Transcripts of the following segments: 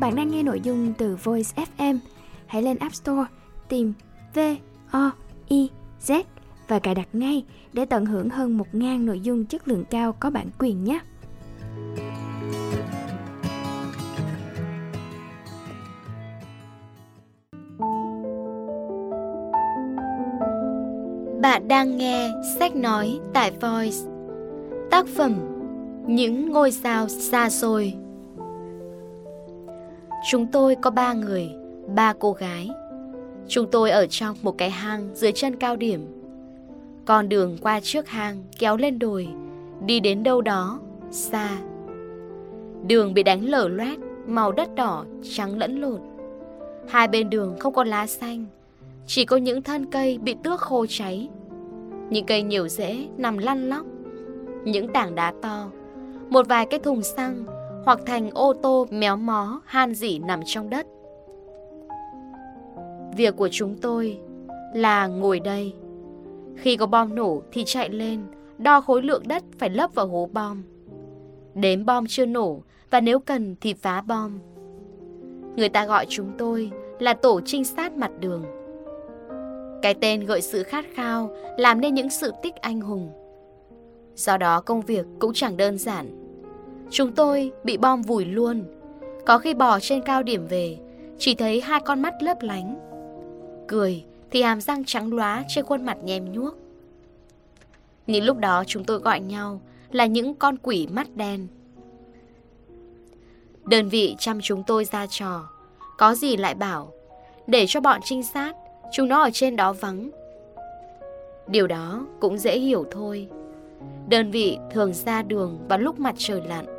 Bạn đang nghe nội dung từ Voice FM. Hãy lên App Store, tìm V O I Z và cài đặt ngay để tận hưởng hơn 1.000 nội dung chất lượng cao có bản quyền nhé. Bạn đang nghe sách nói tại Voice. Tác phẩm Những ngôi sao xa xôi. Chúng tôi có ba người, ba cô gái. Chúng tôi ở trong một cái hang dưới chân cao điểm. Con đường qua trước hang kéo lên đồi, đi đến đâu đó, xa. Đường bị đánh lở loét, màu đất đỏ, trắng lẫn lộn. Hai bên đường không có lá xanh, chỉ có những thân cây bị tước khô cháy Những cây nhiều rễ nằm lăn lóc Những tảng đá to Một vài cái thùng xăng hoặc thành ô tô méo mó, Han dỉ nằm trong đất. Việc của chúng tôi Là ngồi đây. Khi có bom nổ thì chạy lên, Đo khối lượng đất phải lấp vào hố bom. Đếm bom chưa nổ Và nếu cần thì phá bom. Người ta gọi chúng tôi là tổ trinh sát mặt đường. Cái tên gợi sự khát khao Làm nên những sự tích anh hùng. Do đó công việc cũng chẳng đơn giản. Chúng tôi bị bom vùi luôn. Có khi bò trên cao điểm về, Chỉ thấy hai con mắt lấp lánh. Cười thì hàm răng trắng lóa trên khuôn mặt nhem nhuốc. Những lúc đó chúng tôi gọi nhau Là những con quỷ mắt đen. Đơn vị chăm chúng tôi ra trò, Có gì lại bảo, Để cho bọn trinh sát, Chúng nó ở trên đó vắng. Điều đó cũng dễ hiểu thôi. Đơn vị thường ra đường vào lúc mặt trời lặn.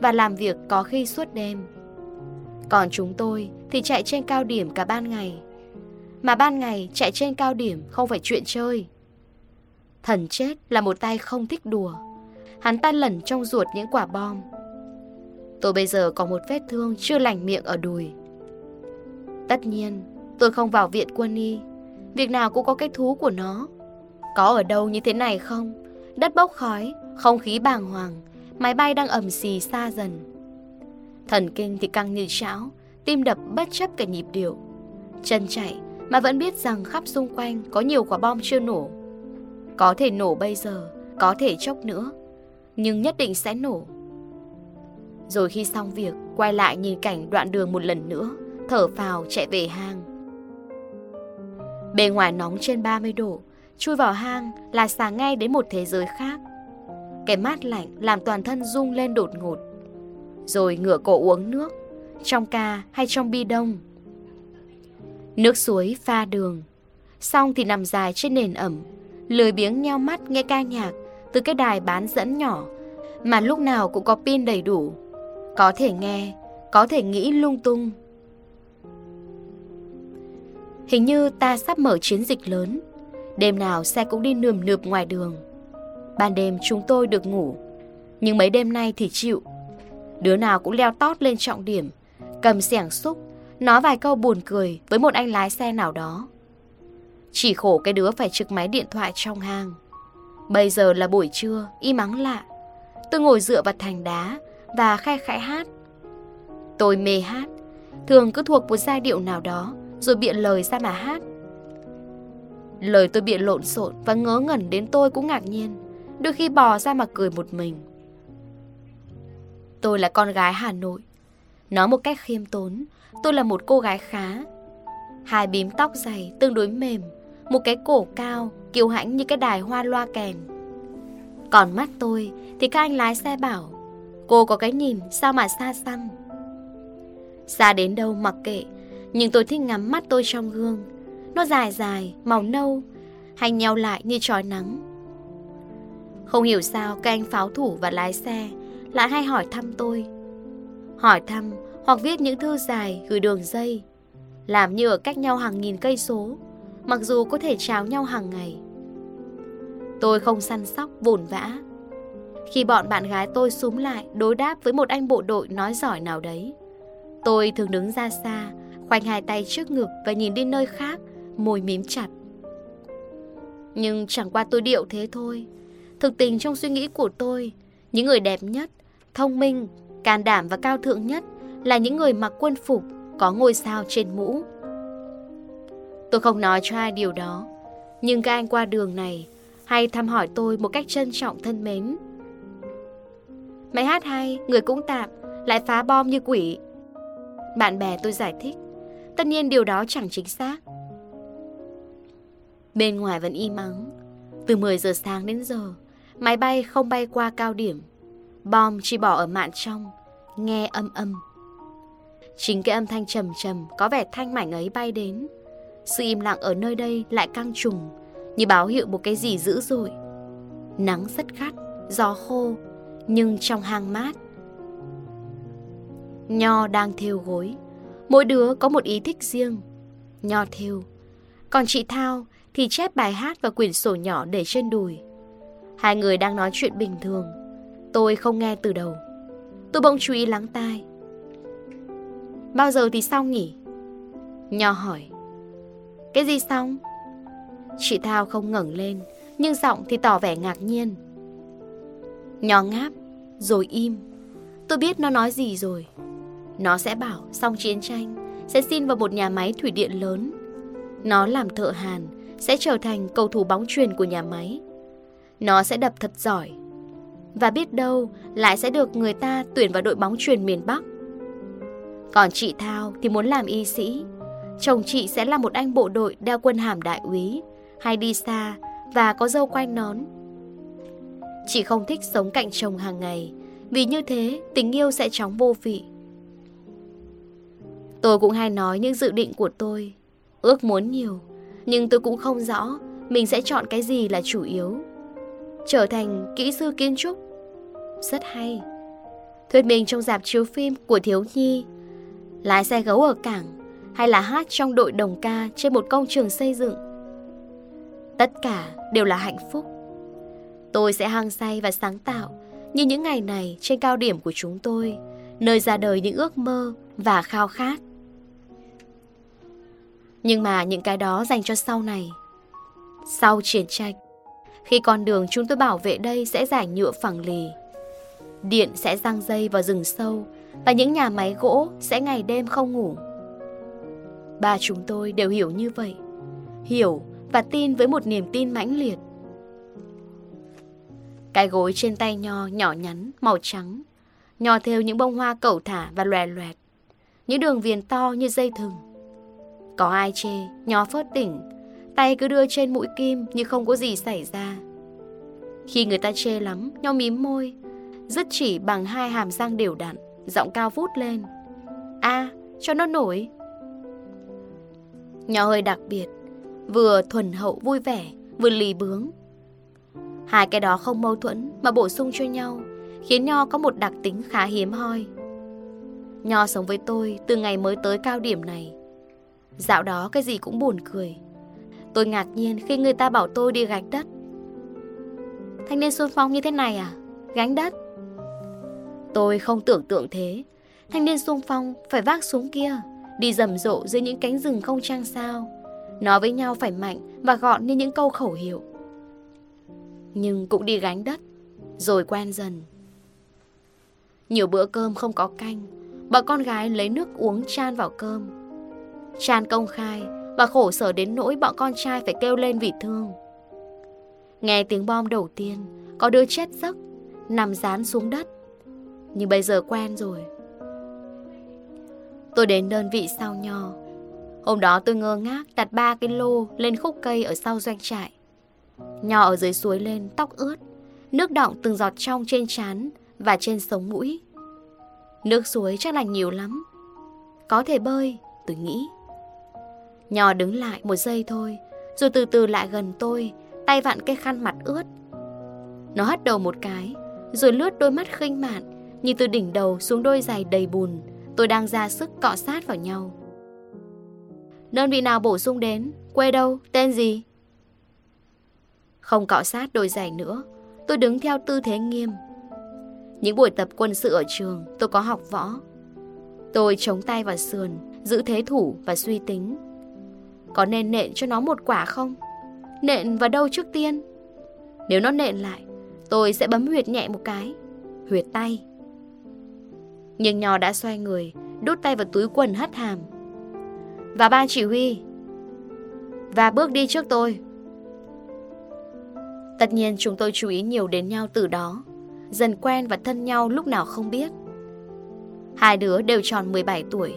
Và làm việc có khi suốt đêm. Còn chúng tôi thì chạy trên cao điểm cả ban ngày. Mà ban ngày chạy trên cao điểm không phải chuyện chơi. Thần chết là một tay không thích đùa. Hắn ta lẩn trong ruột những quả bom. Tôi bây giờ có một vết thương chưa lành miệng ở đùi. Tất nhiên, Tôi không vào viện quân y. Việc nào cũng có cái thú của nó. Có ở đâu như thế này không? Đất bốc khói, Không khí bàng hoàng Máy bay đang ẩm xì xa dần. Thần kinh thì căng như cháo Tim đập bất chấp cả nhịp điệu. Chân chạy mà vẫn biết rằng khắp xung quanh Có nhiều quả bom chưa nổ. Có thể nổ bây giờ Có thể chốc nữa Nhưng nhất định sẽ nổ. Rồi khi xong việc Quay lại nhìn cảnh đoạn đường một lần nữa Thở phào chạy về hang. Bề ngoài nóng trên 30 độ, chui vào hang là xà ngay đến một thế giới khác. Cái mát lạnh làm toàn thân rung lên đột ngột. Rồi ngửa cổ uống nước, trong ca hay trong bi đông. Nước suối pha đường, xong thì nằm dài trên nền ẩm, lười biếng nheo mắt nghe ca nhạc từ cái đài bán dẫn nhỏ mà lúc nào cũng có pin đầy đủ. Có thể nghe, có thể nghĩ lung tung, Hình như ta sắp mở chiến dịch lớn Đêm nào xe cũng đi nườm nượp ngoài đường Ban đêm chúng tôi được ngủ. Nhưng mấy đêm nay thì chịu. Đứa nào cũng leo tót lên trọng điểm Cầm xẻng xúc Nói vài câu buồn cười với một anh lái xe nào đó. Chỉ khổ cái đứa phải trực máy điện thoại trong hang. Bây giờ là buổi trưa Im mắng lạ. Tôi ngồi dựa vào thành đá Và khai khẽ hát. Tôi mê hát Thường cứ thuộc một giai điệu nào đó rồi biện lời ra mà hát. Lời tôi biện lộn xộn và ngớ ngẩn đến tôi cũng ngạc nhiên, đôi khi bò ra mà cười một mình. Tôi là con gái Hà Nội. Nói một cách khiêm tốn, tôi là một cô gái khá. Hai bím tóc dày tương đối mềm, một cái cổ cao, kiêu hãnh như cái đài hoa loa kèn. Còn mắt tôi thì các anh lái xe bảo, cô có cái nhìn sao mà xa xăm. Xa đến đâu mặc kệ, nhưng tôi thích ngắm mắt tôi trong gương Nó dài dài, màu nâu hay nheo lại như trói nắng không hiểu sao các anh pháo thủ và lái xe Lại hay hỏi thăm tôi. Hỏi thăm hoặc viết những thư dài, gửi đường dây. Làm như ở cách nhau hàng nghìn cây số, Mặc dù có thể chào nhau hàng ngày. Tôi không săn sóc vồn vã. Khi bọn bạn gái tôi súng lại đối đáp với một anh bộ đội nói giỏi nào đấy, Tôi thường đứng ra xa, Khoanh hai tay trước ngực và nhìn đi nơi khác, Môi mím chặt. Nhưng chẳng qua tôi điệu thế thôi. Thực tình trong suy nghĩ của tôi Những người đẹp nhất Thông minh, can đảm và cao thượng nhất là những người mặc quân phục, có ngôi sao trên mũ. Tôi không nói cho ai điều đó, nhưng các anh qua đường này hay thăm hỏi tôi một cách trân trọng thân mến. Mày hát hay, người cũng tạm, lại phá bom như quỷ. Bạn bè tôi giải thích, tất nhiên điều đó chẳng chính xác. Bên ngoài vẫn im ắng, từ 10 giờ sáng đến giờ, máy bay không bay qua cao điểm. Bom chỉ bỏ ở mạn trong, nghe âm âm. Chính cái âm thanh trầm trầm có vẻ thanh mảnh ấy bay đến. Sự im lặng ở nơi đây lại căng trùng, như báo hiệu một cái gì dữ dội. Nắng rất gắt, gió khô, nhưng trong hang mát. Nho đang thêu gối, mỗi đứa có một ý thích riêng. Nho thêu, còn chị Thao thì chép bài hát và quyển sổ nhỏ để trên đùi. Hai người đang nói chuyện bình thường. Tôi không nghe từ đầu. Tôi bỗng chú ý lắng tai. Bao giờ thì xong nhỉ? Nho hỏi. Cái gì xong? Chị Thao không ngẩng lên, nhưng giọng thì tỏ vẻ ngạc nhiên. Nho ngáp, rồi im. Tôi biết nó nói gì rồi. Nó sẽ bảo xong chiến tranh, sẽ xin vào một nhà máy thủy điện lớn. Nó làm thợ hàn, sẽ trở thành cầu thủ bóng truyền của nhà máy. Nó sẽ đập thật giỏi. Và biết đâu lại sẽ được người ta tuyển vào đội bóng truyền miền Bắc. Còn chị Thao thì muốn làm y sĩ. Chồng chị sẽ là một anh bộ đội đeo quân hàm đại úy, hay đi xa và có dâu quay nón. Chị không thích sống cạnh chồng hàng ngày, vì như thế tình yêu sẽ chóng vô vị. Tôi cũng hay nói những dự định của tôi, ước muốn nhiều, nhưng tôi cũng không rõ mình sẽ chọn cái gì là chủ yếu. Trở thành kỹ sư kiến trúc. Rất hay. Thuyết minh trong dạp chiếu phim của thiếu nhi. Lái xe gấu ở cảng hay là hát trong đội đồng ca trên một công trường xây dựng. Tất cả đều là hạnh phúc. Tôi sẽ hăng say và sáng tạo như những ngày này trên cao điểm của chúng tôi, nơi ra đời những ước mơ và khao khát. Nhưng mà những cái đó dành cho sau này. Sau chiến tranh, khi con đường chúng tôi bảo vệ đây sẽ giải nhựa phẳng lì. Điện sẽ răng dây vào rừng sâu và những nhà máy gỗ sẽ ngày đêm không ngủ. Ba chúng tôi đều hiểu như vậy. Hiểu và tin với một niềm tin mãnh liệt. Cái gối trên tay nho nhỏ nhắn, màu trắng. Nho theo những bông hoa cẩu thả và loè loẹt. Những đường viền to như dây thừng. Có ai chê, nho phớt tỉnh. Tay cứ đưa trên mũi kim như không có gì xảy ra. Khi người ta chê lắm, nhau mím môi. Dứt chỉ bằng hai hàm răng đều đặn, giọng cao vút lên. a cho nó nổi. Nho hơi đặc biệt, vừa thuần hậu vui vẻ, vừa lì bướng. Hai cái đó không mâu thuẫn mà bổ sung cho nhau, khiến Nho có một đặc tính khá hiếm hoi. Nho sống với tôi từ ngày mới tới cao điểm này. Dạo đó cái gì cũng buồn cười. Tôi ngạc nhiên khi người ta bảo tôi đi gánh đất. Thanh niên xuân phong như thế này à? Gánh đất? Tôi không tưởng tượng thế. Thanh niên xung phong phải vác xuống kia, đi rầm rộ dưới những cánh rừng không trăng sao. Nói với nhau phải mạnh và gọn như những câu khẩu hiệu. Nhưng cũng đi gánh đất, rồi quen dần. Nhiều bữa cơm không có canh, bà con gái lấy nước uống chan vào cơm. Chan công khai và khổ sở đến nỗi bọn con trai phải kêu lên vì thương. Nghe tiếng bom đầu tiên, có đứa chết giấc, nằm dán xuống đất. Nhưng bây giờ quen rồi. Tôi đến đơn vị sau nho, Hôm đó tôi ngơ ngác đặt ba cái lô lên khúc cây ở sau doanh trại. nho ở dưới suối lên, tóc ướt, nước đọng từng giọt trong trên trán và trên sống mũi. Nước suối chắc là nhiều lắm. Có thể bơi, tôi nghĩ. Nhỏ đứng lại một giây thôi, rồi từ từ lại gần tôi, tay vặn cái khăn mặt ướt. Nó hất đầu một cái, rồi lướt đôi mắt khinh mạn, như từ đỉnh đầu xuống đôi giày đầy bùn, tôi đang ra sức cọ sát vào nhau. Đơn vị nào bổ sung đến? Quê đâu? Tên gì? Không cọ sát đôi giày nữa Tôi đứng theo tư thế nghiêm Những buổi tập quân sự ở trường Tôi có học võ Tôi chống tay vào sườn Giữ thế thủ và suy tính có nên nện cho nó một quả không? Nện vào đâu trước tiên? Nếu nó nện lại, Tôi sẽ bấm huyệt nhẹ một cái Huyệt tay Nhưng nhỏ đã xoay người, đút tay vào túi quần hất hàm. Và ban chỉ huy. Và bước đi trước tôi. Tất nhiên chúng tôi chú ý nhiều đến nhau từ đó. Dần quen và thân nhau lúc nào không biết. Hai đứa đều tròn 17 tuổi.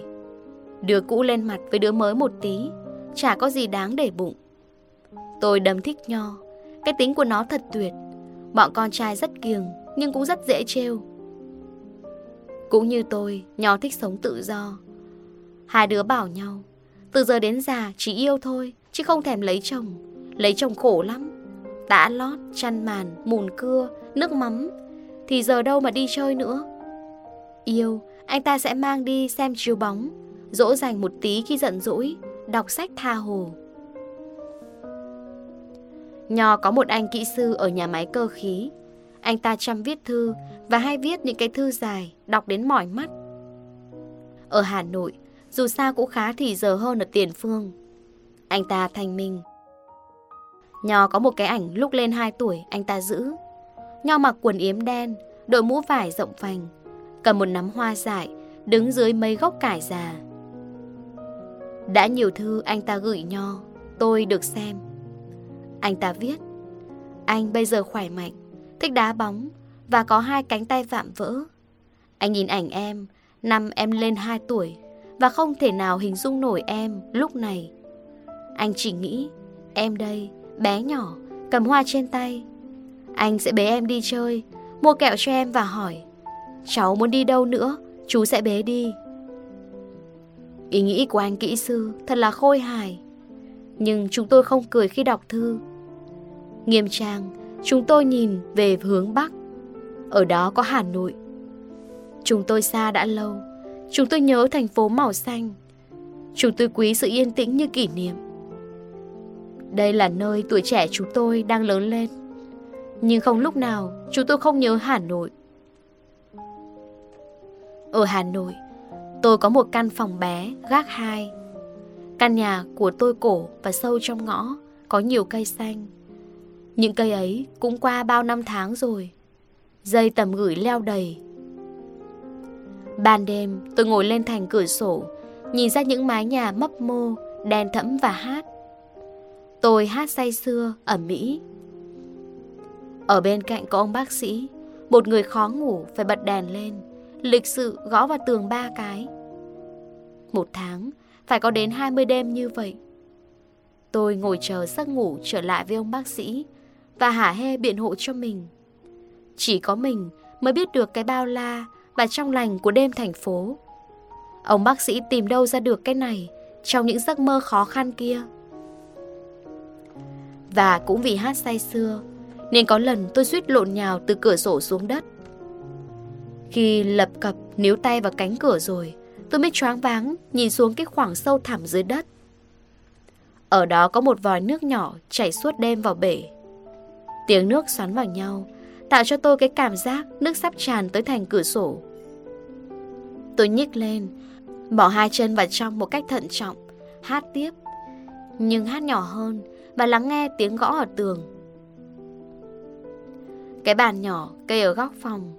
Đứa cũ lên mặt với đứa mới một tí. Chả có gì đáng để bụng. Tôi đầm thích Nho. Cái tính của nó thật tuyệt. Bọn con trai rất kiềng nhưng cũng rất dễ trêu. Cũng như tôi, Nho thích sống tự do. Hai đứa bảo nhau, từ giờ đến già chỉ yêu thôi, chứ không thèm lấy chồng. Lấy chồng khổ lắm. Tã lót, chăn màn, mùn cưa, nước mắm, thì giờ đâu mà đi chơi nữa. Yêu, anh ta sẽ mang đi xem chiếu bóng, dỗ dành một tí khi giận dỗi, đọc sách tha hồ. Nho có một anh kỹ sư ở nhà máy cơ khí. Anh ta chăm viết thư và hay viết những cái thư dài, đọc đến mỏi mắt. Ở Hà Nội, dù sao cũng khá thì giờ hơn ở Tiền Phương. Anh ta thanh minh. Nho có một cái ảnh lúc lên 2 tuổi anh ta giữ. Nho mặc quần yếm đen, đội mũ vải rộng vành, cầm một nắm hoa dại, đứng dưới mấy gốc cải già. Đã nhiều thư anh ta gửi Nho, tôi được xem. Anh ta viết Anh bây giờ khỏe mạnh Thích đá bóng Và có hai cánh tay vạm vỡ. Anh nhìn ảnh em Năm em lên 2 tuổi Và không thể nào hình dung nổi em lúc này. Anh chỉ nghĩ Em đây, bé nhỏ Cầm hoa trên tay. Anh sẽ bế em đi chơi Mua kẹo cho em và hỏi Cháu muốn đi đâu nữa? Chú sẽ bế đi. Ý nghĩ của anh kỹ sư Thật là khôi hài Nhưng chúng tôi không cười khi đọc thư Nghiêm trang, chúng tôi nhìn về hướng Bắc. Ở đó có Hà Nội. Chúng tôi xa đã lâu. Chúng tôi nhớ thành phố màu xanh. Chúng tôi quý sự yên tĩnh như kỷ niệm. Đây là nơi tuổi trẻ chúng tôi đang lớn lên. Nhưng không lúc nào chúng tôi không nhớ Hà Nội. Ở Hà Nội, tôi có một căn phòng bé, gác hai. Căn nhà của tôi cổ và sâu trong ngõ, có nhiều cây xanh. Những cây ấy cũng qua bao năm tháng rồi. Dây tầm gửi leo đầy. Ban đêm tôi ngồi lên thành cửa sổ Nhìn ra những mái nhà mấp mô Đèn thẫm và hát. Tôi hát say xưa ở Mỹ. Ở bên cạnh có ông bác sĩ Một người khó ngủ phải bật đèn lên Lịch sự gõ vào tường ba cái. Một tháng Phải có đến 20 đêm như vậy Tôi ngồi chờ giấc ngủ trở lại với ông bác sĩ và hả hê biện hộ cho mình. Chỉ có mình mới biết được cái bao la và trong lành của đêm thành phố. Ông bác sĩ tìm đâu ra được cái này trong những giấc mơ khó khăn kia. Và cũng vì hát say xưa, nên có lần tôi suýt lộn nhào từ cửa sổ xuống đất. Khi lập cập níu tay vào cánh cửa rồi, tôi mới choáng váng, nhìn xuống cái khoảng sâu thẳm dưới đất. Ở đó có một vòi nước nhỏ chảy suốt đêm vào bể. Tiếng nước xoắn vào nhau, Tạo cho tôi cái cảm giác nước sắp tràn tới thành cửa sổ. Tôi nhích lên, Bỏ hai chân vào trong một cách thận trọng, Hát tiếp. Nhưng hát nhỏ hơn Và lắng nghe tiếng gõ ở tường. Cái bàn nhỏ, cây ở góc phòng.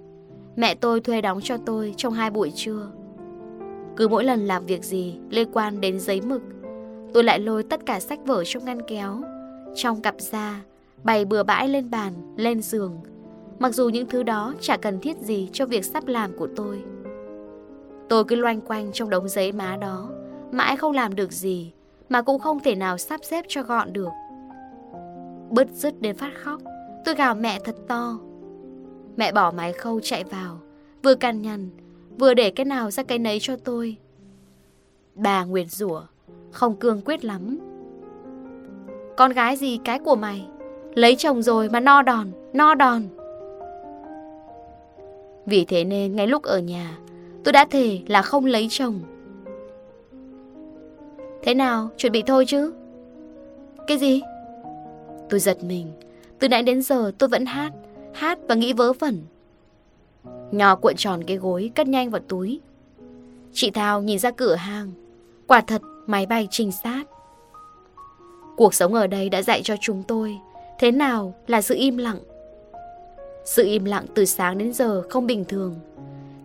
Mẹ tôi thuê đóng cho tôi trong hai buổi trưa. Cứ mỗi lần làm việc gì liên quan đến giấy mực Tôi lại lôi tất cả sách vở trong ngăn kéo Trong cặp da bày bừa bãi lên bàn, lên giường. Mặc dù những thứ đó chả cần thiết gì cho việc sắp làm của tôi. Tôi cứ loanh quanh trong đống giấy má đó, mãi không làm được gì, mà cũng không thể nào sắp xếp cho gọn được. Bứt rứt đến phát khóc, tôi gào mẹ thật to. Mẹ bỏ máy khâu chạy vào, vừa cằn nhằn, vừa để cái nào ra cái nấy cho tôi. Bà nguyền rủa, không cương quyết lắm. Con gái gì cái của mày? Lấy chồng rồi mà no đòn, no đòn. Vì thế nên ngay lúc ở nhà, tôi đã thề là không lấy chồng. Thế nào, chuẩn bị thôi chứ? Cái gì? Tôi giật mình. Từ nãy đến giờ tôi vẫn hát, hát và nghĩ vớ vẩn nho cuộn tròn cái gối, cất nhanh vào túi. Chị Thao nhìn ra cửa hàng. Quả thật, máy bay trinh sát. Cuộc sống ở đây đã dạy cho chúng tôi Thế nào là sự im lặng? Sự im lặng từ sáng đến giờ không bình thường.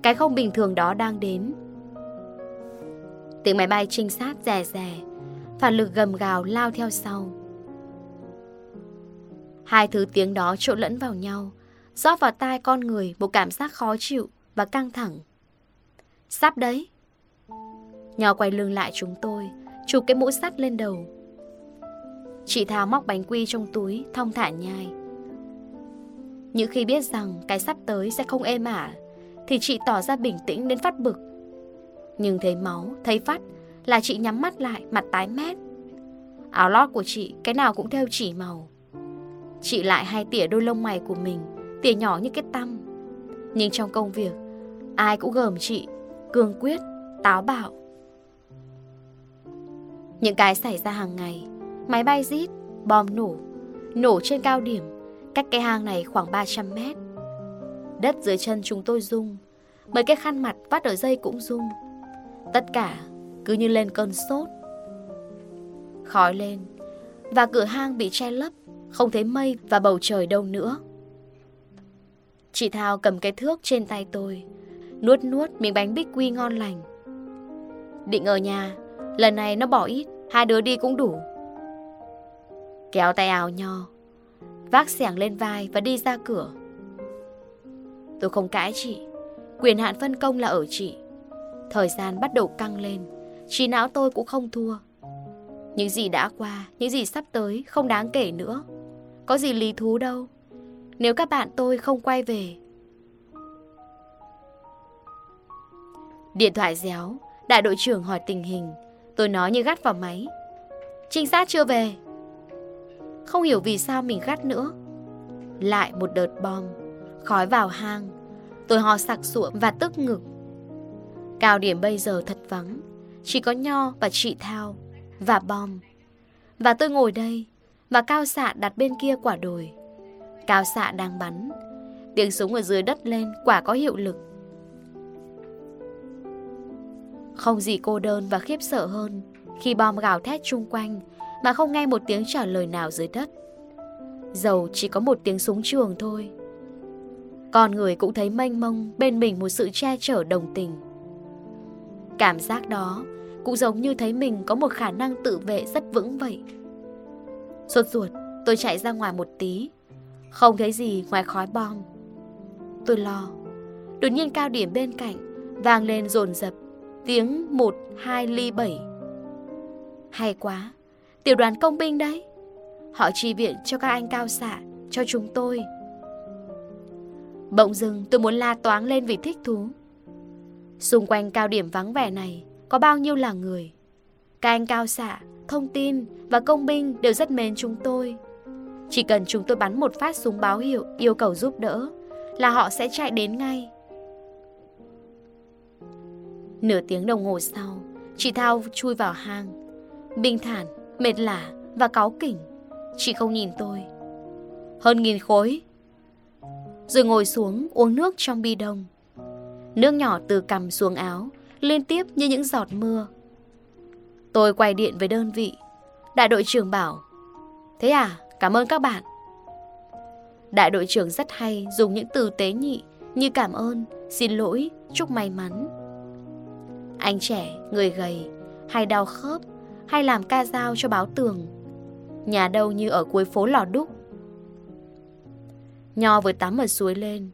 Cái không bình thường đó đang đến. Tiếng máy bay trinh sát rè rè Phản lực gầm gào lao theo sau Hai thứ tiếng đó trộn lẫn vào nhau rót vào tai con người một cảm giác khó chịu và căng thẳng. Sắp đấy. Nhỏ quay lưng lại chúng tôi, chụp cái mũ sắt lên đầu. Chị Thảo móc bánh quy trong túi, thong thả nhai. Những khi biết rằng cái sắp tới sẽ không êm ả, thì chị tỏ ra bình tĩnh đến phát bực. Nhưng thấy máu, thấy phát là chị nhắm mắt lại, mặt tái mét. Áo lót của chị cái nào cũng theo chỉ màu. Chị lại hai tỉa đôi lông mày của mình Tỉa nhỏ như cái tăm. Nhưng trong công việc Ai cũng gờm chị Cương quyết, táo bạo. Những cái xảy ra hàng ngày Máy bay rít, bom nổ Nổ trên cao điểm Cách cái hang này khoảng 300 mét. Đất dưới chân chúng tôi rung Mấy cái khăn mặt vắt ở dây cũng rung. Tất cả cứ như lên cơn sốt. Khói lên Và cửa hang bị che lấp Không thấy mây và bầu trời đâu nữa. Chị Thao cầm cái thước trên tay tôi, Nuốt nuốt miếng bánh bích quy ngon lành. Định ở nhà, Lần này nó bỏ ít, Hai đứa đi cũng đủ. Kéo tay áo nho, Vác xẻng lên vai và đi ra cửa. Tôi không cãi chị, Quyền hạn phân công là ở chị. Thời gian bắt đầu căng lên, Trí não tôi cũng không thua. Những gì đã qua, Những gì sắp tới không đáng kể nữa. Có gì lý thú đâu nếu các bạn tôi không quay về. Điện thoại réo, đại đội trưởng hỏi tình hình. Tôi nói như gắt vào máy. Trinh sát chưa về. Không hiểu vì sao mình gắt nữa. Lại một đợt bom, khói vào hang. Tôi ho sặc sụa và tức ngực. Cao điểm bây giờ thật vắng. Chỉ có Nho và chị Thao và bom. Và tôi ngồi đây và cao xạ đặt bên kia quả đồi. Cao xạ đang bắn. Tiếng súng ở dưới đất lên Quả có hiệu lực. Không gì cô đơn và khiếp sợ hơn Khi bom gào thét chung quanh Mà không nghe một tiếng trả lời nào dưới đất. Dầu chỉ có một tiếng súng trường thôi. Con người cũng thấy mênh mông Bên mình một sự che chở đồng tình. Cảm giác đó Cũng giống như thấy mình có một khả năng tự vệ rất vững vậy. Sốt ruột, Tôi chạy ra ngoài một tí không thấy gì ngoài khói bom Tôi lo. Đột nhiên cao điểm bên cạnh Vang lên rồn rập Tiếng 1, 2 ly 7 Hay quá Tiểu đoàn công binh đấy. Họ chi viện cho các anh cao xạ Cho chúng tôi. Bỗng dưng tôi muốn la toáng lên vì thích thú. Xung quanh cao điểm vắng vẻ này Có bao nhiêu là người? Các anh cao xạ, thông tin và công binh đều rất mến chúng tôi chỉ cần chúng tôi bắn một phát súng báo hiệu yêu cầu giúp đỡ là họ sẽ chạy đến ngay. Nửa tiếng đồng hồ sau, chị Thao chui vào hang. Bình thản, mệt lả và cáu kỉnh. Chị không nhìn tôi. Hơn nghìn khối. Rồi ngồi xuống uống nước trong bi đông. Nước nhỏ từ cằm xuống áo, liên tiếp như những giọt mưa. Tôi quay điện với đơn vị. Đại đội trưởng bảo Thế à, Cảm ơn các bạn. Đại đội trưởng rất hay dùng những từ tế nhị như cảm ơn, xin lỗi, chúc may mắn. Anh trẻ, người gầy, hay đau khớp, hay làm ca dao cho báo tường. Nhà đâu như ở cuối phố lò đúc. Nho vừa tắm ở suối lên,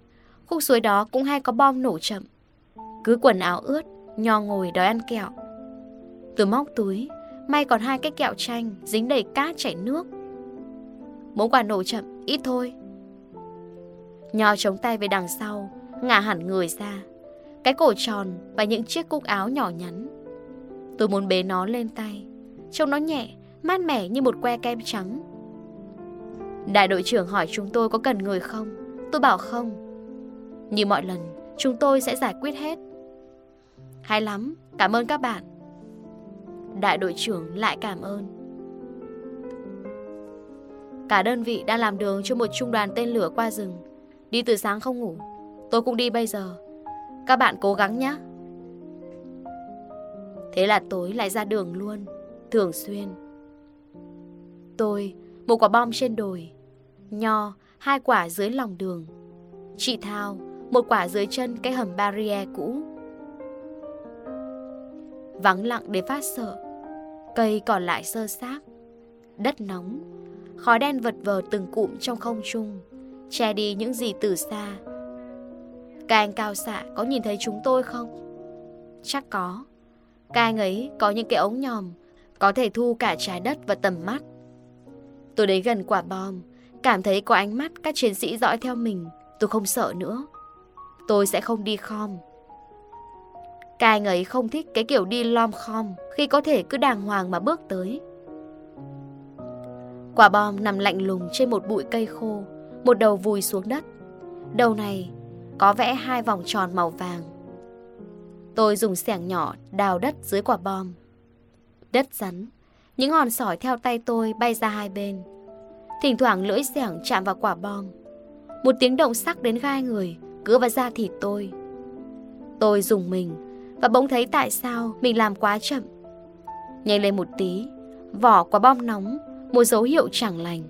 khúc suối đó cũng hay có bom nổ chậm. Cứ quần áo ướt, Nho ngồi đòi ăn kẹo. Tôi móc túi, may còn hai cái kẹo chanh dính đầy cát chảy nước. Mỗi quả nổ chậm, ít thôi. Nho chống tay về đằng sau Ngả hẳn người ra. Cái cổ tròn và những chiếc cúc áo nhỏ nhắn. Tôi muốn bế nó lên tay. Trông nó nhẹ, mát mẻ như một que kem trắng. Đại đội trưởng hỏi chúng tôi có cần người không? Tôi bảo không. Như mọi lần Chúng tôi sẽ giải quyết hết. Hay lắm, cảm ơn các bạn. Đại đội trưởng lại cảm ơn. Cả đơn vị đang làm đường cho một trung đoàn tên lửa qua rừng. Đi từ sáng không ngủ, Tôi cũng đi bây giờ. Các bạn cố gắng nhé. Thế là tối lại ra đường luôn, Thường xuyên. Tôi, Một quả bom trên đồi, Nho, Hai quả dưới lòng đường. Chị Thao, Một quả dưới chân cái hầm barrier cũ. Vắng lặng để phát sợ, Cây còn lại sơ xác. Đất nóng Khói đen vật vờ từng cụm trong không trung, Che đi những gì từ xa. Các anh cao xạ có nhìn thấy chúng tôi không? Chắc có. Các anh ấy có những cái ống nhòm, Có thể thu cả trái đất và tầm mắt. Tôi đến gần quả bom, Cảm thấy có ánh mắt các chiến sĩ dõi theo mình, Tôi không sợ nữa. Tôi sẽ không đi khom. Các anh ấy không thích cái kiểu đi lom khom Khi có thể cứ đàng hoàng mà bước tới. Quả bom nằm lạnh lùng trên một bụi cây khô, Một đầu vùi xuống đất. Đầu này có vẽ hai vòng tròn màu vàng. Tôi dùng xẻng nhỏ đào đất dưới quả bom. Đất rắn, Những hòn sỏi theo tay tôi bay ra hai bên. Thỉnh thoảng lưỡi xẻng chạm vào quả bom. Một tiếng động sắc đến gai người cứa vào da thịt tôi. Tôi dùng mình Và bỗng thấy tại sao mình làm quá chậm. Nhảy lên một tí, Vỏ quả bom nóng một dấu hiệu chẳng lành.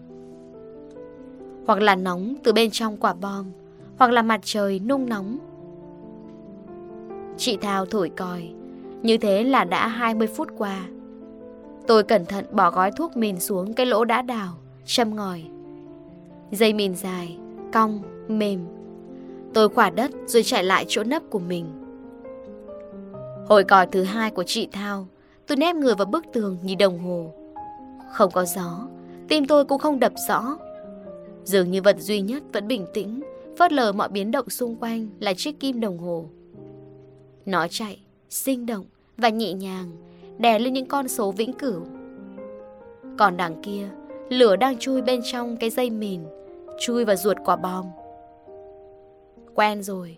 Hoặc là nóng từ bên trong quả bom Hoặc là mặt trời nung nóng. Chị Thao thổi còi Như thế là đã 20 phút qua. Tôi cẩn thận bỏ gói thuốc mìn xuống cái lỗ đã đào Châm ngòi. Dây mìn dài, cong, mềm. Tôi khỏa đất rồi chạy lại chỗ nấp của mình. Hồi còi thứ hai của chị Thao Tôi nép người vào bức tường nhìn đồng hồ. Không có gió Tim tôi cũng không đập rõ. Dường như vật duy nhất vẫn bình tĩnh Phớt lờ mọi biến động xung quanh Là chiếc kim đồng hồ. Nó chạy, sinh động và nhẹ nhàng Đè lên những con số vĩnh cửu. Còn đằng kia Lửa đang chui bên trong cái dây mìn Chui vào ruột quả bom. Quen rồi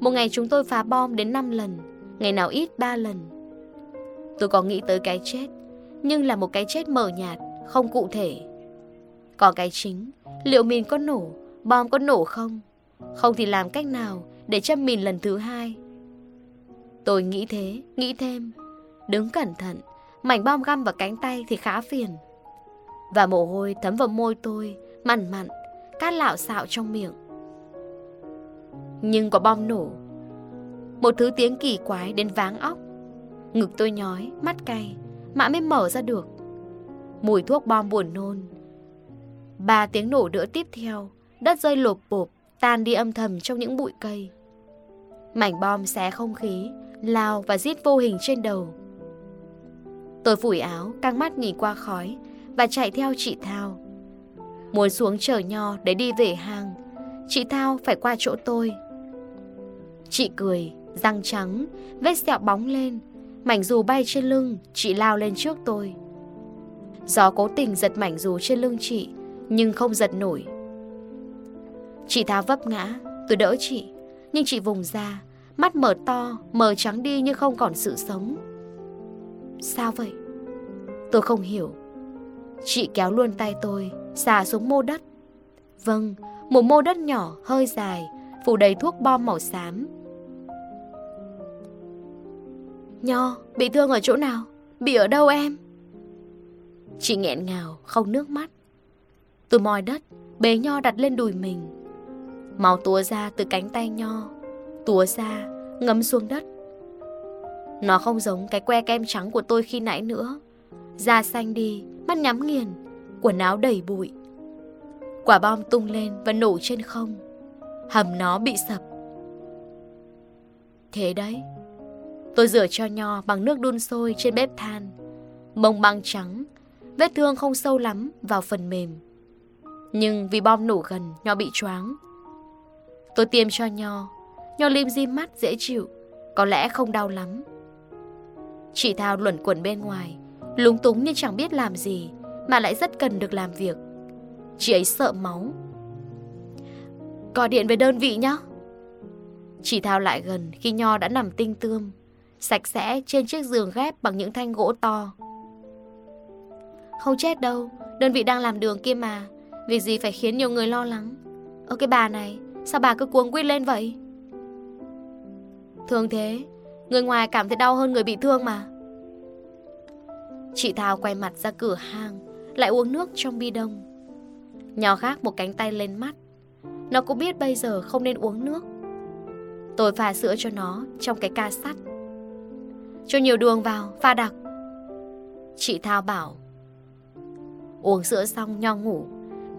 Một ngày chúng tôi phá bom đến 5 lần Ngày nào ít 3 lần. Tôi có nghĩ tới cái chết nhưng là một cái chết mờ nhạt, Không cụ thể. Có cái chính, Liệu mìn có nổ, Bom có nổ không? Không thì làm cách nào để châm mìn lần thứ hai? Tôi nghĩ thế, Nghĩ thêm. Đứng cẩn thận, Mảnh bom găm vào cánh tay thì khá phiền. Và mồ hôi thấm vào môi tôi, Mặn mặn, Cát lạo xạo trong miệng. Nhưng có bom nổ. Một thứ tiếng kỳ quái đến váng óc. Ngực tôi nhói, Mắt cay. Mã mới mở ra được. Mùi thuốc bom buồn nôn. Ba tiếng nổ đỡ tiếp theo Đất rơi lột bộp Tan đi âm thầm trong những bụi cây. Mảnh bom xé không khí Lao và giết vô hình trên đầu. Tôi phủi áo Căng mắt nhìn qua khói và chạy theo chị Thao. Muốn xuống chở nho để đi về hang, chị Thao phải qua chỗ tôi. Chị cười, răng trắng, vết sẹo bóng lên, mảnh dù bay trên lưng, chị lao lên trước tôi. Gió cố tình giật mảnh dù trên lưng chị, nhưng không giật nổi. Chị tháo vấp ngã, tôi đỡ chị, nhưng chị vùng ra, mắt mở to, mờ trắng đi như không còn sự sống. Sao vậy? Tôi không hiểu. Chị kéo luôn tay tôi xà xuống mô đất Vâng, một mô đất nhỏ hơi dài Phủ đầy thuốc bom màu xám Nho, bị thương ở chỗ nào? Bị ở đâu em? Chị nghẹn ngào, không nước mắt Tôi moi đất Bế Nho đặt lên đùi mình Máu túa ra từ cánh tay Nho Túa ra, ngấm xuống đất Nó không giống cái que kem trắng của tôi khi nãy nữa Da xanh đi mắt nhắm nghiền, quần áo đầy bụi. Quả bom tung lên và nổ trên không. Hầm nó bị sập. Thế đấy, tôi rửa cho nho bằng nước đun sôi trên bếp than. mông băng trắng, vết thương không sâu lắm vào phần mềm. Nhưng vì bom nổ gần, nho bị choáng. Tôi tiêm cho nho, nho lim di mắt dễ chịu, có lẽ không đau lắm. Chị Thao luẩn quẩn bên ngoài, Lúng túng nhưng chẳng biết làm gì Mà lại rất cần được làm việc Chị ấy sợ máu Gọi điện về đơn vị nhé Chị Thao lại gần khi Nho đã nằm tinh tươm Sạch sẽ trên chiếc giường ghép bằng những thanh gỗ to. Không chết đâu Đơn vị đang làm đường kia mà. Việc gì phải khiến nhiều người lo lắng? Ơ cái bà này Sao bà cứ cuống quýt lên vậy? Thường thế Người ngoài cảm thấy đau hơn người bị thương mà. Chị Thao quay mặt ra cửa hàng, Lại uống nước trong bi đông. Nhỏ khác một cánh tay lên mắt. Nó cũng biết bây giờ không nên uống nước. Tôi pha sữa cho nó Trong cái ca sắt cho nhiều đường vào, pha đặc. Chị Thao bảo, uống sữa xong nho ngủ,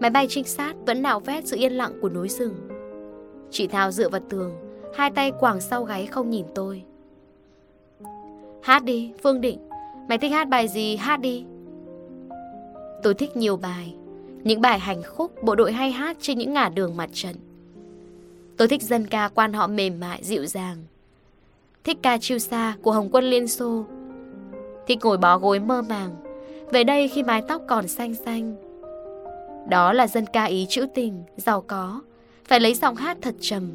máy bay trinh sát vẫn nạo vét sự yên lặng của núi rừng. Chị Thao dựa vào tường, hai tay quàng sau gáy không nhìn tôi. Hát đi, Phương Định, mày thích hát bài gì hát đi. Tôi thích nhiều bài, những bài hành khúc bộ đội hay hát trên những ngả đường mặt trận. Tôi thích dân ca quan họ mềm mại, dịu dàng. Thích ca chiêu xa của Hồng quân Liên Xô. Thích ngồi bó gối mơ màng. Về đây khi mái tóc còn xanh xanh. Đó là dân ca ý trữ tình, giàu có. Phải lấy giọng hát thật trầm.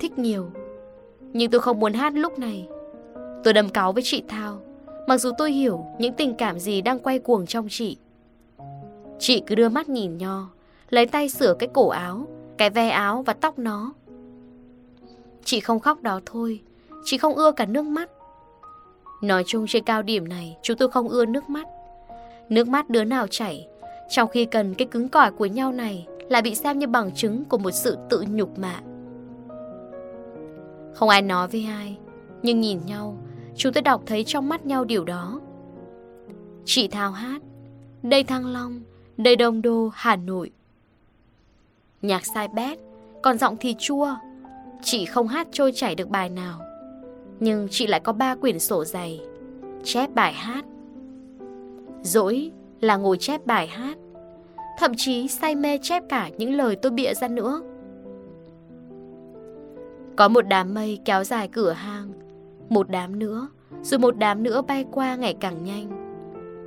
Thích nhiều. Nhưng tôi không muốn hát lúc này. Tôi đâm cáo với chị Thao. Mặc dù tôi hiểu những tình cảm gì đang quay cuồng trong chị. Chị cứ đưa mắt nhìn nho, lấy tay sửa cái cổ áo, cái ve áo và tóc nó. Chị không khóc đó thôi, chị không ưa cả nước mắt. Nói chung trên cao điểm này, chúng tôi không ưa nước mắt. Nước mắt đứa nào chảy, trong khi cần cái cứng cỏi của nhau này lại bị xem như bằng chứng của một sự tự nhục mạ. Không ai nói với ai, nhưng nhìn nhau, chúng tôi đọc thấy trong mắt nhau điều đó. Chị Thao hát, đây Thăng Long, đây Đông Đô, Hà Nội. Nhạc sai bét, còn giọng thì chua. Chị không hát trôi chảy được bài nào. Nhưng chị lại có ba quyển sổ dày, chép bài hát. Dỗi là ngồi chép bài hát. Thậm chí say mê chép cả những lời tôi bịa ra nữa. Có một đám mây kéo dài cửa hang, một đám nữa, rồi một đám nữa bay qua ngày càng nhanh.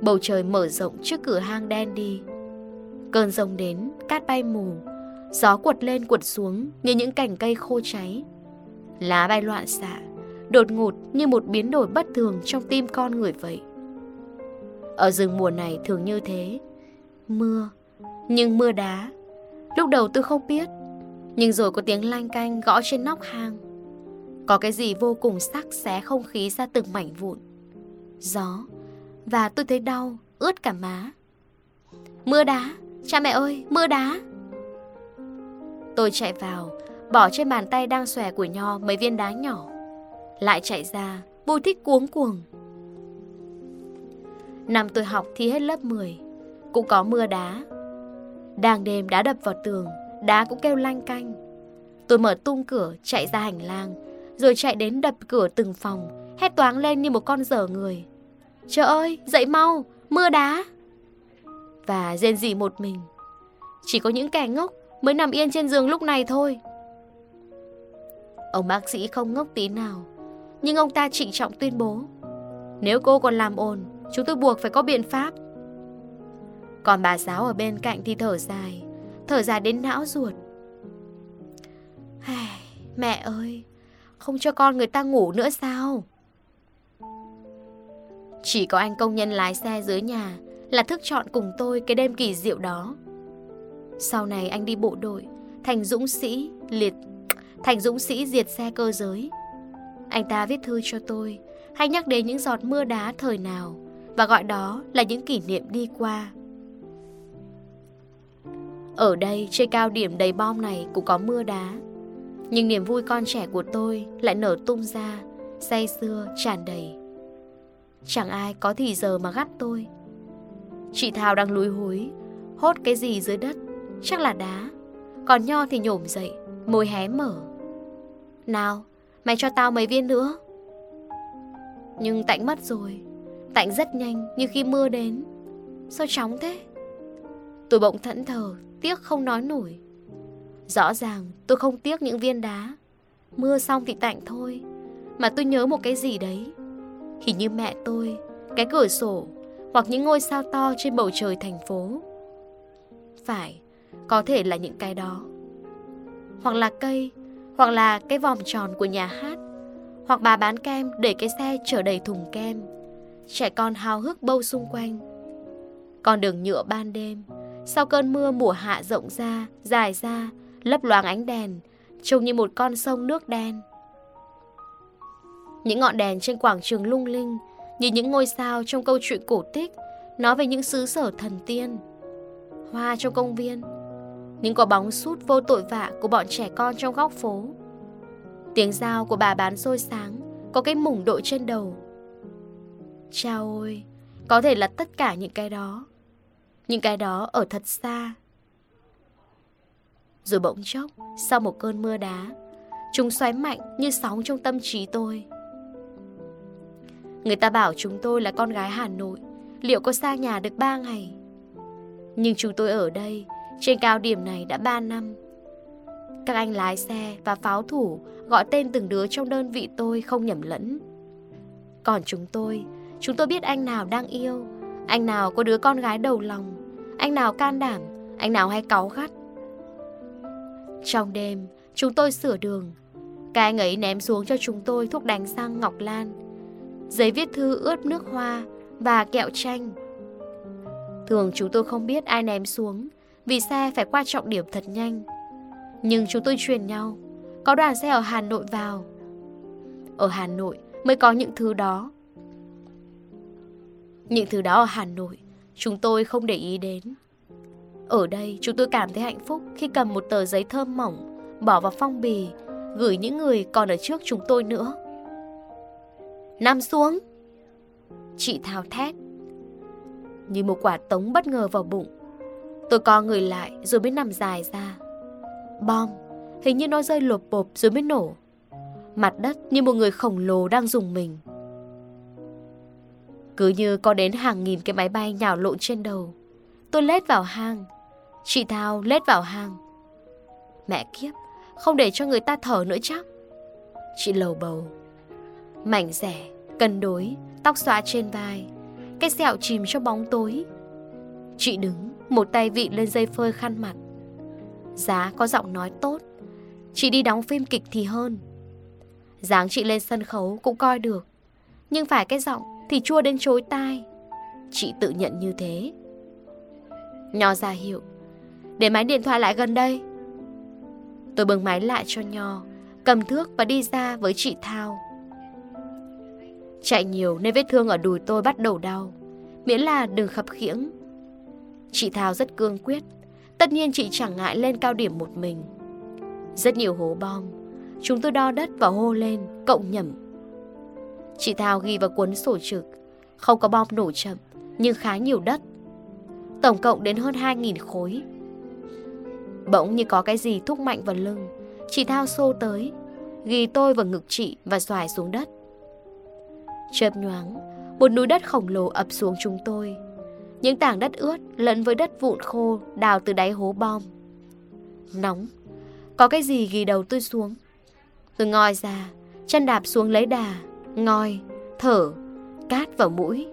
Bầu trời mở rộng trước cửa hang đen đi. Cơn rông đến, cát bay mù, gió quật lên quật xuống như những cành cây khô cháy. Lá bay loạn xạ, đột ngột như một biến đổi bất thường trong tim con người vậy. Ở rừng mùa này thường như thế. Mưa, nhưng mưa đá. Lúc đầu tôi không biết, nhưng rồi có tiếng lanh canh gõ trên nóc hang. Có cái gì vô cùng sắc xé không khí ra từng mảnh vụn. Gió, và tôi thấy đau, ướt cả má. Mưa đá, Cha mẹ ơi, mưa đá Tôi chạy vào Bỏ trên bàn tay đang xòe của Nho mấy viên đá nhỏ lại chạy ra Bùi thích cuống cuồng. Năm tôi học thi hết lớp 10 Cũng có mưa đá. Đang đêm đá đập vào tường Đá cũng kêu lanh canh. Tôi mở tung cửa chạy ra hành lang Rồi chạy đến đập cửa từng phòng Hét toáng lên như một con dở người. Trời ơi dậy mau Mưa đá. Và rên rỉ một mình. Chỉ có những kẻ ngốc mới nằm yên trên giường lúc này thôi. Ông bác sĩ không ngốc tí nào, nhưng ông ta trịnh trọng tuyên bố. Nếu cô còn làm ồn, chúng tôi buộc phải có biện pháp. Còn bà giáo ở bên cạnh thì thở dài, thở dài đến não ruột. Mẹ ơi, không cho con người ta ngủ nữa sao? Chỉ có anh công nhân lái xe dưới nhà là thức chọn cùng tôi cái đêm kỳ diệu đó. Sau này anh đi bộ đội, thành dũng sĩ, liệt, thành dũng sĩ diệt xe cơ giới. Anh ta viết thư cho tôi, hay nhắc đến những giọt mưa đá thời nào, và gọi đó là những kỷ niệm đi qua. Ở đây, trên cao điểm đầy bom này cũng có mưa đá. Nhưng niềm vui con trẻ của tôi lại nở tung ra, say sưa tràn đầy. Chẳng ai có thì giờ mà gắt tôi. Chị Thảo đang lúi húi Hốt cái gì dưới đất Chắc là đá Còn Nho thì nhổm dậy Môi hé mở Nào mày cho tao mấy viên nữa. Nhưng Tạnh mất rồi. Tạnh rất nhanh như khi mưa đến. Sao chóng thế? Tôi bỗng thẫn thờ Tiếc không nói nổi. Rõ ràng tôi không tiếc những viên đá. Mưa xong thì tạnh thôi. Mà tôi nhớ một cái gì đấy. Hình như mẹ tôi Cái cửa sổ hoặc những ngôi sao to trên bầu trời thành phố. Phải, có thể là những cái đó. Hoặc là cây, hoặc là cái vòng tròn của nhà hát, hoặc bà bán kem để cái xe chở đầy thùng kem. Trẻ con hào hức bâu xung quanh. Con đường nhựa ban đêm, sau cơn mưa mùa hạ rộng ra, dài ra, lấp loáng ánh đèn, trông như một con sông nước đen. Những ngọn đèn trên quảng trường lung linh như những ngôi sao trong câu chuyện cổ tích nói về những xứ sở thần tiên. Hoa trong công viên, những quả bóng sút vô tội vạ của bọn trẻ con trong góc phố. Tiếng dao của bà bán xôi sáng, có cái mủng đội trên đầu. Chao ôi, có thể là tất cả những cái đó. Những cái đó ở thật xa. Rồi bỗng chốc, sau một cơn mưa đá, chúng xoáy mạnh như sóng trong tâm trí tôi. Người ta bảo chúng tôi là con gái Hà Nội, liệu có xa nhà được ba ngày? Nhưng chúng tôi ở đây, trên cao điểm này đã ba năm. Các anh lái xe và pháo thủ gọi tên từng đứa trong đơn vị tôi không nhầm lẫn. Còn chúng tôi, chúng tôi biết anh nào đang yêu, anh nào có đứa con gái đầu lòng, anh nào can đảm, anh nào hay cáu gắt. Trong đêm, chúng tôi sửa đường. Các anh ấy ném xuống cho chúng tôi thuốc đánh răng ngọc lan, giấy viết thư ướt nước hoa và kẹo chanh. Thường chúng tôi không biết ai ném xuống vì xe phải qua trọng điểm thật nhanh. Nhưng chúng tôi truyền nhau, có đoàn xe ở Hà Nội vào. Ở Hà Nội mới có những thứ đó. Những thứ đó ở Hà Nội, chúng tôi không để ý đến. Ở đây, chúng tôi cảm thấy hạnh phúc khi cầm một tờ giấy thơm mỏng, bỏ vào phong bì, gửi những người còn ở trước chúng tôi nữa. Nằm xuống! Chị thào thét. Như một quả tống bất ngờ vào bụng. Tôi co người lại rồi mới nằm dài ra. Bom, hình như nó rơi lột bộp rồi mới nổ. Mặt đất như một người khổng lồ đang dùng mình. Cứ như có đến hàng nghìn cái máy bay nhào lộn trên đầu. Tôi lết vào hang. Chị Thao lết vào hang. Mẹ kiếp, không để cho người ta thở nữa chắc. Chị lầu bầu. Mảnh rẻ, cân đối, tóc xóa trên vai. Cái sẹo chìm trong bóng tối. Chị đứng, một tay vị lên dây phơi khăn mặt. Giá có giọng nói tốt. Chị đi đóng phim kịch thì hơn. dáng chị lên sân khấu cũng coi được. Nhưng phải cái giọng thì chua đến chối tai. Chị tự nhận như thế. Nho ra hiệu. Để máy điện thoại lại gần đây. Tôi bưng máy lại cho Nho, cầm thước và đi ra với chị Thao. Chạy nhiều nên vết thương ở đùi tôi bắt đầu đau. Miễn là đừng khập khiễng. Chị Thao rất cương quyết. Tất nhiên chị chẳng ngại lên cao điểm một mình. Rất nhiều hố bom. Chúng tôi đo đất và hô lên, cộng nhẩm Chị Thao ghi vào cuốn sổ trực Không có bom nổ chậm Nhưng khá nhiều đất Tổng cộng đến hơn 2.000 khối Bỗng như có cái gì thúc mạnh vào lưng Chị Thao xô tới Ghi tôi vào ngực chị và xoài xuống đất Chớp nhoáng Một núi đất khổng lồ ập xuống chúng tôi những tảng đất ướt lẫn với đất vụn khô Đào từ đáy hố bom Nóng Có cái gì ghi đầu tôi xuống Tôi ngoi ra Chân đạp xuống lấy đà ngoi, thở, cát vào mũi.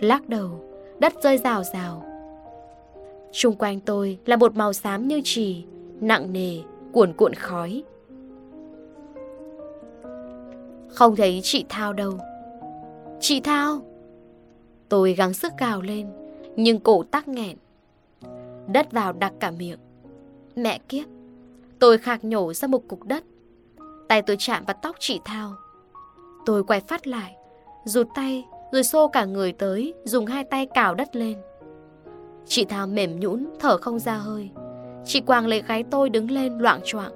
Lắc đầu, đất rơi rào rào. Xung quanh tôi là một màu xám như trì, nặng nề, cuồn cuộn khói. Không thấy chị Thao đâu. Chị Thao! Tôi gắng sức cào lên, nhưng cổ tắc nghẹn. Đất vào đặc cả miệng. Mẹ kiếp! Tôi khạc nhổ ra một cục đất. Tay tôi chạm vào tóc chị Thao. Tôi quay phát lại, rụt tay rồi xô cả người tới, dùng hai tay cào đất lên. Chị Thao mềm nhũn, thở không ra hơi. Chị Quang lấy gáy tôi đứng lên loạn choạng.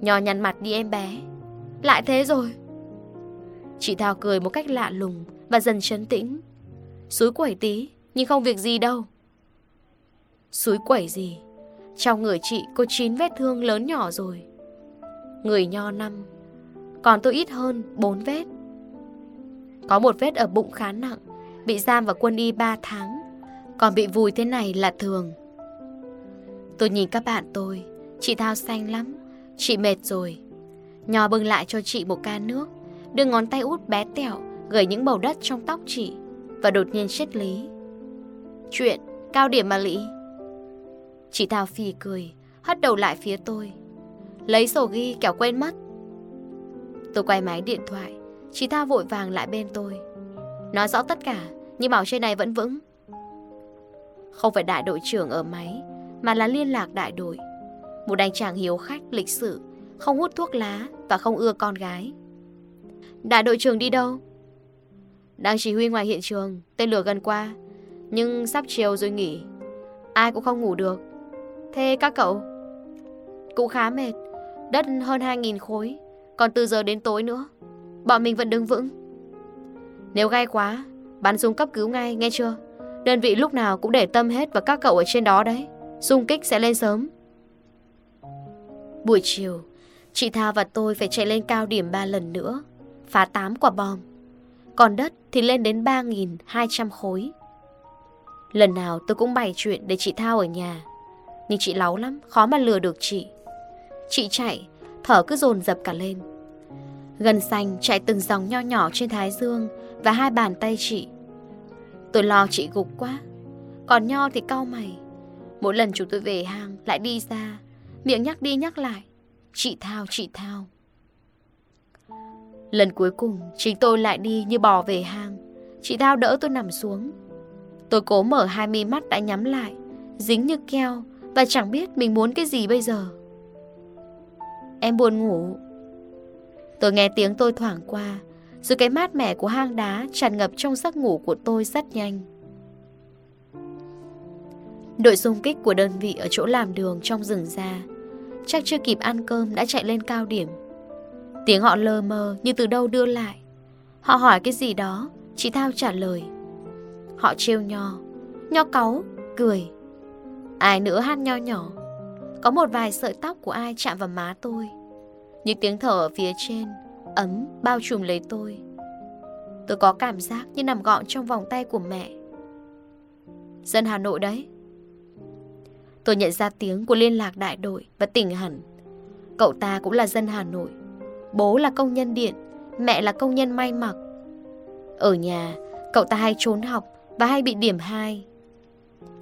Nhỏ nhăn mặt đi em bé. Lại thế rồi. Chị Thao cười một cách lạ lùng và dần chấn tĩnh. Suối quẩy tí, nhưng không việc gì đâu. Suối quẩy gì? Trong người chị có 9 vết thương lớn nhỏ rồi. Người nho năm, còn tôi ít hơn 4 vết Có một vết ở bụng khá nặng Bị giam vào quân y 3 tháng Còn bị vùi thế này là thường Tôi nhìn các bạn tôi Chị Thao xanh lắm Chị mệt rồi Nho bưng lại cho chị một ca nước Đưa ngón tay út bé tẹo Gửi những bầu đất trong tóc chị Và đột nhiên chết lý. Chuyện, cao điểm mà lý Chị Thảo phì cười Hất đầu lại phía tôi Lấy sổ ghi kẻo quên mất. Tôi quay máy điện thoại Chị Thao vội vàng lại bên tôi Nói rõ tất cả Nhưng bảo trên này vẫn vững. Không phải đại đội trưởng ở máy Mà là liên lạc đại đội. Một anh chàng hiếu khách, lịch sự Không hút thuốc lá Và không ưa con gái. Đại đội trưởng đi đâu? Đang chỉ huy ngoài hiện trường, Tên lửa gần qua. Nhưng sắp chiều rồi nghỉ. Ai cũng không ngủ được. Thế các cậu? Cũng khá mệt. Đất hơn 2.000 khối. Còn từ giờ đến tối nữa. Bọn mình vẫn đứng vững. Nếu gai quá, Bắn súng cấp cứu ngay, nghe chưa? Đơn vị lúc nào cũng để tâm hết vào các cậu ở trên đó đấy. Xung kích sẽ lên sớm. Buổi chiều, Chị Thao và tôi phải chạy lên cao điểm 3 lần nữa, Phá 8 quả bom. Còn đất thì lên đến 3.200 khối. Lần nào tôi cũng bày chuyện để chị Thao ở nhà Nhưng chị láu lắm Khó mà lừa được chị. Chị chạy Thở cứ dồn dập cả lên. Gần xanh chạy từng dòng nho nhỏ trên thái dương Và hai bàn tay chị. Tôi lo chị gục quá Còn nho thì cau mày. Mỗi lần chúng tôi về hang lại đi ra Miệng nhắc đi nhắc lại Chị Thao, chị Thao Lần cuối cùng, Chính tôi lại đi như bò về hang. Chị Thao đỡ tôi nằm xuống. Tôi cố mở hai mi mắt đã nhắm lại, Dính như keo, Và chẳng biết mình muốn cái gì bây giờ. Em buồn ngủ. Tôi nghe tiếng tôi thoảng qua, Rồi cái mát mẻ của hang đá Tràn ngập trong giấc ngủ của tôi rất nhanh. Đội xung kích của đơn vị Ở chỗ làm đường trong rừng ra. Chắc chưa kịp ăn cơm đã chạy lên cao điểm. Tiếng họ lơ mơ Như từ đâu đưa lại. Họ hỏi cái gì đó Chị Thao trả lời. Họ trêu nho. Nho cáu, cười. Ai nữa hát nho nhỏ? Có một vài sợi tóc của ai chạm vào má tôi. Những tiếng thở ở phía trên Ấm bao trùm lấy tôi. Tôi có cảm giác như nằm gọn trong vòng tay của mẹ. Dân Hà Nội đấy. Tôi nhận ra tiếng của liên lạc đại đội Và tỉnh hẳn. Cậu ta cũng là dân Hà Nội. Bố là công nhân điện Mẹ là công nhân may mặc. Ở nhà Cậu ta hay trốn học Và hay bị điểm 2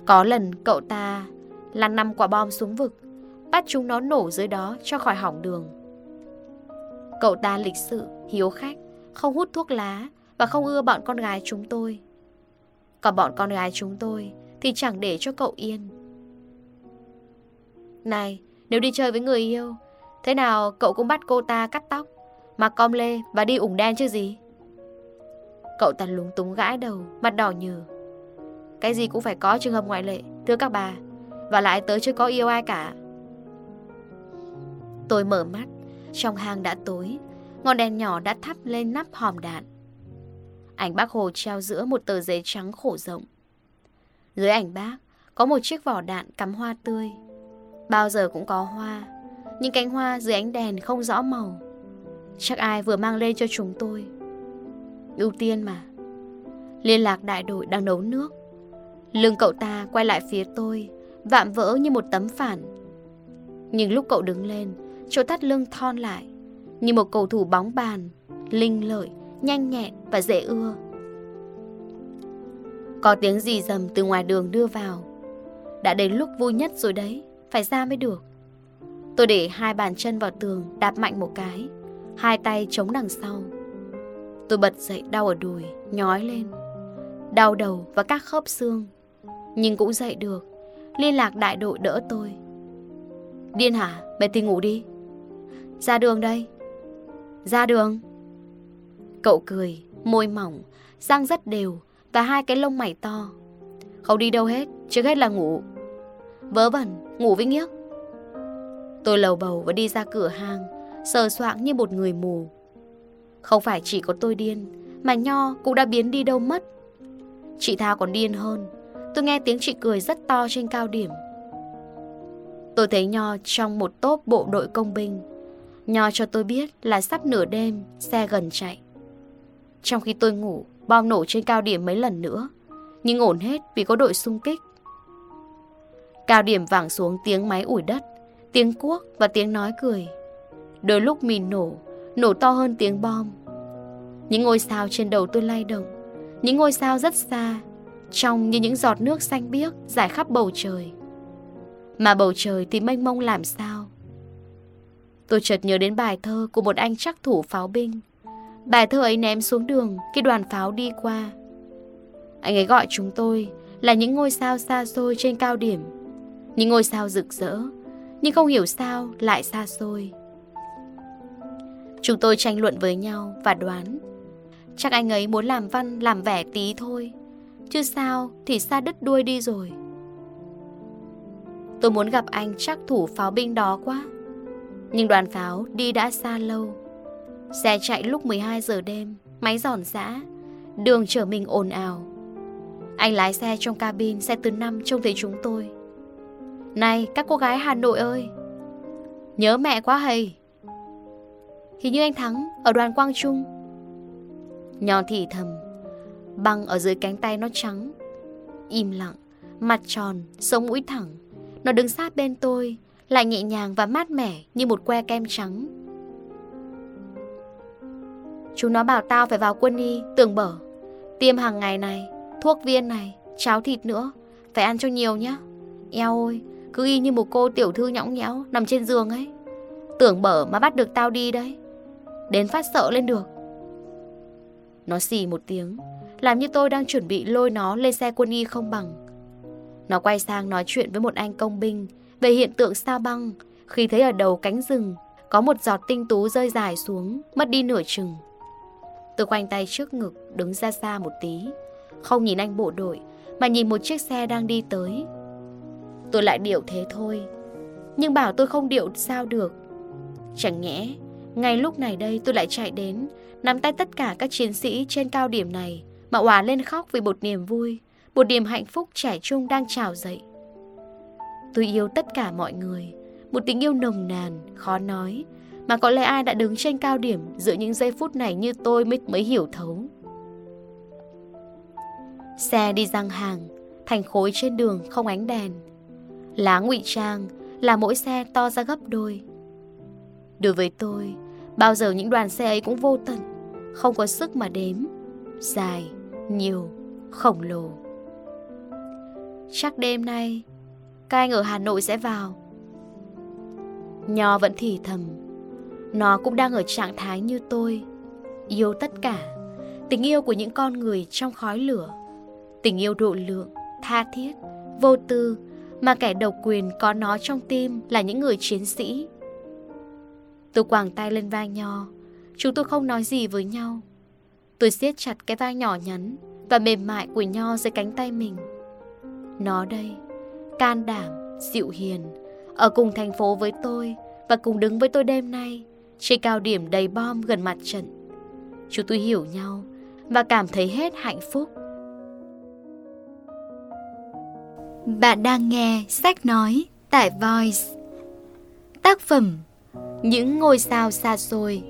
Có lần cậu ta Lăn năm quả bom xuống vực Bắt chúng nó nổ dưới đó cho khỏi hỏng đường. Cậu ta lịch sự, hiếu khách Không hút thuốc lá Và không ưa bọn con gái chúng tôi. Còn bọn con gái chúng tôi Thì chẳng để cho cậu yên. Này, nếu đi chơi với người yêu Thế nào cậu cũng bắt cô ta cắt tóc, Mặc com lê và đi ủng đen chứ gì? Cậu ta lúng túng gãi đầu, Mặt đỏ nhừ. Cái gì cũng phải có trường hợp ngoại lệ, Thưa các bà. Và lại tớ chưa có yêu ai cả. Tôi mở mắt, Trong hang đã tối, Ngọn đèn nhỏ đã thắp lên nắp hòm đạn. Ảnh bác Hồ treo giữa một tờ giấy trắng khổ rộng. Dưới ảnh bác, Có một chiếc vỏ đạn cắm hoa tươi. Bao giờ cũng có hoa những cánh hoa dưới ánh đèn không rõ màu. Chắc ai vừa mang lên cho chúng tôi? Ưu tiên mà. Liên lạc đại đội đang nấu nước. Lưng cậu ta quay lại phía tôi Vạm vỡ như một tấm phản. Nhưng lúc cậu đứng lên Chỗ thắt lưng thon lại Như một cầu thủ bóng bàn Linh lợi, nhanh nhẹn và dễ ưa. Có tiếng gì dầm từ ngoài đường đưa vào? Đã đến lúc vui nhất rồi đấy Phải ra mới được. Tôi để hai bàn chân vào tường Đạp mạnh một cái. Hai tay chống đằng sau. Tôi bật dậy đau ở đùi Nhói lên. Đau đầu và các khớp xương. Nhưng cũng dậy được. Liên lạc đại đội đỡ tôi. Điên hả? Mày thì ngủ đi. Ra đường đây. Ra đường. Cậu cười, môi mỏng Răng rất đều Và hai cái lông mày to. Không đi đâu hết, trước hết là ngủ. Vớ vẩn, ngủ với nghiếc. Tôi lầu bầu và đi ra cửa hàng, Sờ soạng như một người mù. Không phải chỉ có tôi điên, Mà Nho cũng đã biến đi đâu mất. Chị Thao còn điên hơn, Tôi nghe tiếng chị cười rất to trên cao điểm. Tôi thấy Nho trong một tốp bộ đội công binh. Nho cho tôi biết là sắp nửa đêm, Xe gần chạy. Trong khi tôi ngủ, Bom nổ trên cao điểm mấy lần nữa, Nhưng ổn hết vì có đội xung kích. Cao điểm vẳng xuống tiếng máy ủi đất. Tiếng cuốc và tiếng nói cười. Đôi lúc mìn nổ Nổ to hơn tiếng bom. Những ngôi sao trên đầu tôi lay động, Những ngôi sao rất xa Trong như những giọt nước xanh biếc Giải khắp bầu trời. Mà bầu trời thì mênh mông làm sao? Tôi chợt nhớ đến bài thơ Của một anh chắc thủ pháo binh. Bài thơ ấy ném xuống đường Khi đoàn pháo đi qua. Anh ấy gọi chúng tôi Là những ngôi sao xa xôi trên cao điểm, Những ngôi sao rực rỡ nhưng không hiểu sao lại xa xôi. Chúng tôi tranh luận với nhau và đoán, Chắc anh ấy muốn làm văn, làm vẻ tí thôi, Chứ sao thì xa đứt đuôi đi rồi. Tôi muốn gặp anh chắc thủ pháo binh đó quá, Nhưng đoàn pháo đi đã xa lâu. Xe chạy lúc 12 giờ đêm, Máy giòn giã, Đường chở mình ồn ào. Anh lái xe trong cabin xe thứ năm trông thấy chúng tôi. Này các cô gái Hà Nội ơi. Nhớ mẹ quá hầy Hình như anh Thắng Ở đoàn Quang Trung. Nhò thì thầm Băng ở dưới cánh tay nó trắng Im lặng Mặt tròn, sống mũi thẳng. Nó đứng sát bên tôi Lại nhẹ nhàng và mát mẻ như một que kem trắng. Chúng nó bảo tao phải vào quân y Tường bở. Tiêm hàng ngày này Thuốc viên này Cháo thịt nữa Phải ăn cho nhiều nhá. Eo ôi cứ y như một cô tiểu thư nhõng nhẽo Nằm trên giường ấy. Tưởng bở mà bắt được tao đi đấy. Đến phát sợ lên được. Nó xì một tiếng, Làm như tôi đang chuẩn bị lôi nó lên xe quân y không bằng. Nó quay sang nói chuyện với một anh công binh Về hiện tượng sa băng, Khi thấy ở đầu cánh rừng Có một giọt tinh tú rơi dài xuống, Mất đi nửa chừng. Tôi quanh tay trước ngực, Đứng ra xa một tí, Không nhìn anh bộ đội, Mà nhìn một chiếc xe đang đi tới. Tôi lại điệu thế thôi. Nhưng bảo tôi không điệu sao được. Chẳng nhẽ ngay lúc này đây tôi lại chạy đến Nắm tay tất cả các chiến sĩ trên cao điểm này Mà hòa lên khóc vì một niềm vui Một niềm hạnh phúc trẻ trung đang trào dậy. Tôi yêu tất cả mọi người Một tình yêu nồng nàn, khó nói Mà có lẽ ai đã đứng trên cao điểm Giữa những giây phút này như tôi mới, mới hiểu thấu. Xe đi răng hàng Thành khối trên đường không ánh đèn. Lá ngụy trang Là mỗi xe to ra gấp đôi Đối với tôi, bao giờ những đoàn xe ấy cũng vô tận, không có sức mà đếm. Dài, nhiều, khổng lồ. Chắc đêm nay, các anh ở Hà Nội sẽ vào. Nho vẫn thì thầm. Nó cũng đang ở trạng thái như tôi. Yêu tất cả. Tình yêu của những con người trong khói lửa. Tình yêu độ lượng, tha thiết, vô tư, mà kẻ độc quyền có nó trong tim là những người chiến sĩ. Tôi quàng tay lên vai Nho. Chúng tôi không nói gì với nhau. Tôi siết chặt cái vai nhỏ nhắn Và mềm mại của Nho dưới cánh tay mình. Nó đây Can đảm, dịu hiền Ở cùng thành phố với tôi Và cùng đứng với tôi đêm nay Trên cao điểm đầy bom gần mặt trận. Chúng tôi hiểu nhau Và cảm thấy hết hạnh phúc. Bạn đang nghe sách nói tại Voice Tác phẩm những ngôi sao xa xôi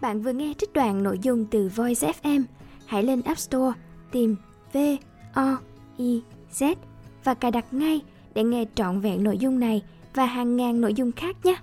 Bạn vừa nghe trích đoạn nội dung từ Voice FM. Hãy lên App Store tìm V O I Z và cài đặt ngay để nghe trọn vẹn nội dung này và hàng ngàn nội dung khác nhé.